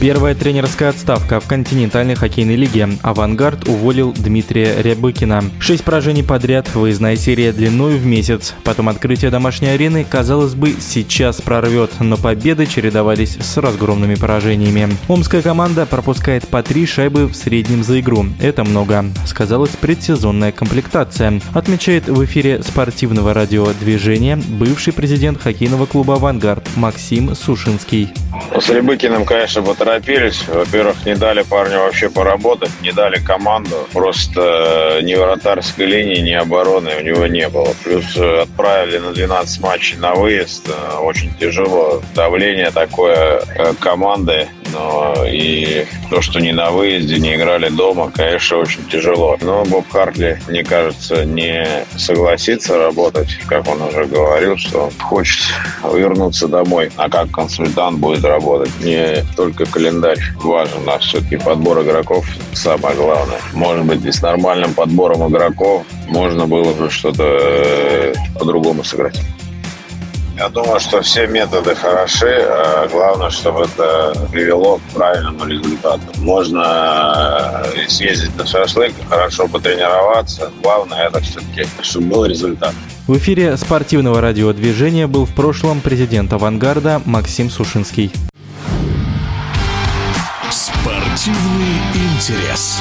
Первая тренерская отставка в континентальной хоккейной лиге. «Авангард» уволил Дмитрия Рябыкина. Шесть поражений подряд, выездная серия длиной в месяц. Потом открытие домашней арены, казалось бы, сейчас прорвет, но победы чередовались с разгромными поражениями. Омская команда пропускает по три шайбы в среднем за игру. Это много. Сказалась предсезонная комплектация. Отмечает в эфире спортивного радиодвижения бывший президент хоккейного клуба «Авангард» Максим Сушинский. С Рябыкиным, конечно, поторопились. Во-первых, не дали парню вообще поработать, не дали команду. Просто э, ни вратарской линии, ни обороны у него не было. Плюс э, отправили на 12 матчей на выезд. Э, очень тяжело. Давление такое команды но и то, что не на выезде, не играли дома, конечно, очень тяжело. Но Боб Хартли, мне кажется, не согласится работать, как он уже говорил, что он хочет вернуться домой. А как консультант будет работать? Не только календарь важен, а все-таки подбор игроков самое главное. Может быть, и с нормальным подбором игроков можно было бы что-то э, по-другому сыграть. Я думаю, что все методы хороши, а главное, чтобы это привело к правильному результату. Можно э, съездить на шашлык, хорошо потренироваться. Главное это все-таки, чтобы был результат. В эфире спортивного радиодвижения был в прошлом президент «Авангарда» Максим Сушинский. Спортивный интерес.